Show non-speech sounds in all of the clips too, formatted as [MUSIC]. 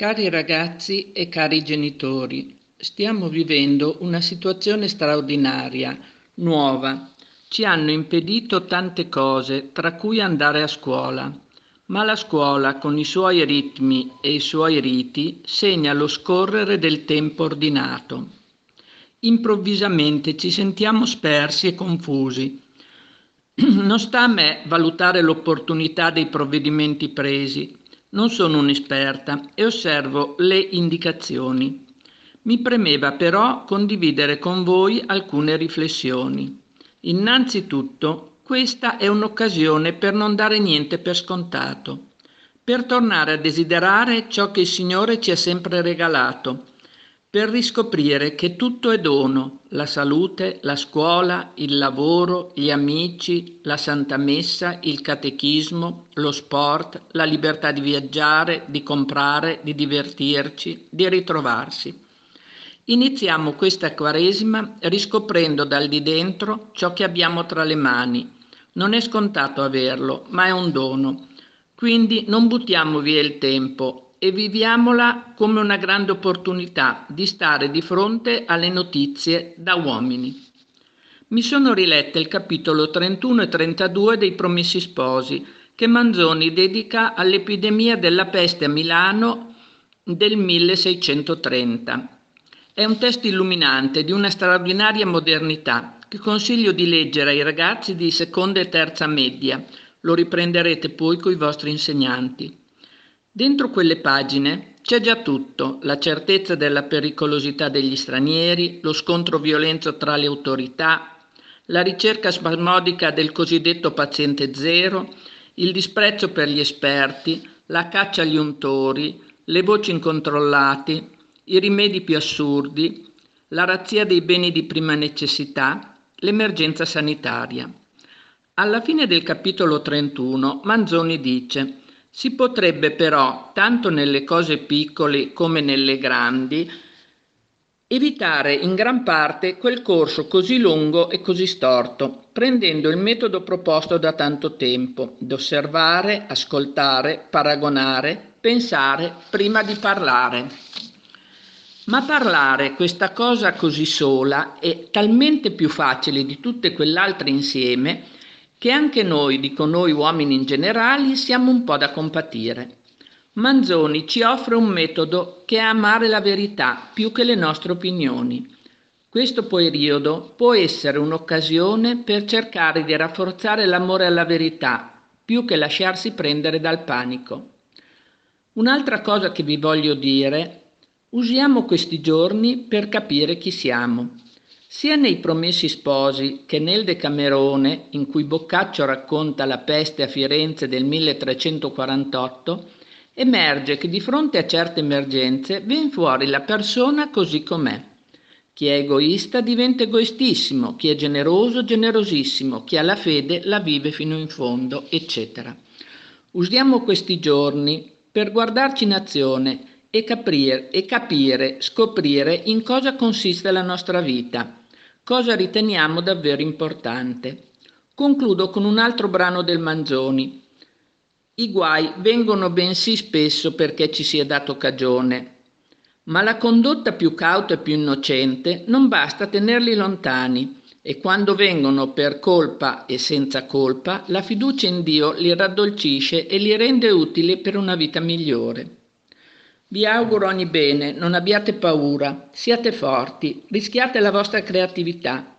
Cari ragazzi e cari genitori, stiamo vivendo una situazione straordinaria, nuova. Ci hanno impedito tante cose, tra cui andare a scuola. Ma la scuola, con i suoi ritmi e i suoi riti, segna lo scorrere del tempo ordinato. Improvvisamente ci sentiamo spersi e confusi. [CLEARS THROAT] Non sta a me valutare l'opportunità dei provvedimenti presi, non sono un'esperta e osservo le indicazioni. Mi premeva però condividere con voi alcune riflessioni. Innanzitutto, questa è un'occasione per non dare niente per scontato, per tornare a desiderare ciò che il Signore ci ha sempre regalato, per riscoprire che tutto è dono, la salute, la scuola, il lavoro, gli amici, la Santa Messa, il catechismo, lo sport, la libertà di viaggiare, di comprare, di divertirci, di ritrovarsi. Iniziamo questa Quaresima riscoprendo dal di dentro ciò che abbiamo tra le mani. Non è scontato averlo, ma è un dono. Quindi non buttiamo via il tempo, e viviamola come una grande opportunità di stare di fronte alle notizie da uomini. Mi sono rilette il capitolo 31 e 32 dei Promessi Sposi che Manzoni dedica all'epidemia della peste a Milano del 1630. È un testo illuminante di una straordinaria modernità che consiglio di leggere ai ragazzi di seconda e terza media. Lo riprenderete poi coi vostri insegnanti. Dentro quelle pagine c'è già tutto, la certezza della pericolosità degli stranieri, lo scontro violento tra le autorità, la ricerca spasmodica del cosiddetto paziente zero, il disprezzo per gli esperti, la caccia agli untori, le voci incontrollate, i rimedi più assurdi, la razzia dei beni di prima necessità, l'emergenza sanitaria. Alla fine del capitolo 31 Manzoni dice si potrebbe però, tanto nelle cose piccole come nelle grandi, evitare in gran parte quel corso così lungo e così storto, prendendo il metodo proposto da tanto tempo, d'osservare, ascoltare, paragonare, pensare prima di parlare. Ma parlare questa cosa così sola è talmente più facile di tutte quell'altre insieme che anche noi, dico noi uomini in generale, siamo un po' da compatire. Manzoni ci offre un metodo che è amare la verità più che le nostre opinioni. Questo periodo può essere un'occasione per cercare di rafforzare l'amore alla verità più che lasciarsi prendere dal panico. Un'altra cosa che vi voglio dire, usiamo questi giorni per capire chi siamo. Sia nei Promessi Sposi che nel Decamerone, in cui Boccaccio racconta la peste a Firenze del 1348, emerge che di fronte a certe emergenze viene fuori la persona così com'è. Chi è egoista diventa egoistissimo, chi è generoso generosissimo, chi ha la fede la vive fino in fondo, eccetera. Usiamo questi giorni per guardarci in azione e capire, e capire, scoprire in cosa consiste la nostra vita cosa riteniamo davvero importante. Concludo con un altro brano del Manzoni. I guai vengono bensì spesso perché ci sia dato cagione, ma la condotta più cauta e più innocente non basta tenerli lontani e quando vengono per colpa e senza colpa, la fiducia in Dio li raddolcisce e li rende utili per una vita migliore. Vi auguro ogni bene, non abbiate paura, siate forti, rischiate la vostra creatività.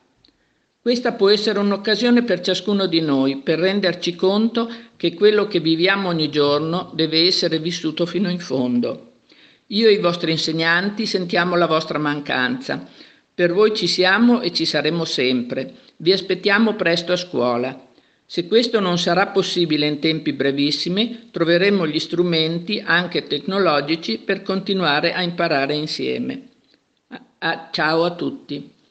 Questa può essere un'occasione per ciascuno di noi per renderci conto che quello che viviamo ogni giorno deve essere vissuto fino in fondo. Io e i vostri insegnanti sentiamo la vostra mancanza. Per voi ci siamo e ci saremo sempre. Vi aspettiamo presto a scuola. Se questo non sarà possibile in tempi brevissimi, troveremo gli strumenti, anche tecnologici, per continuare a imparare insieme. ciao a tutti.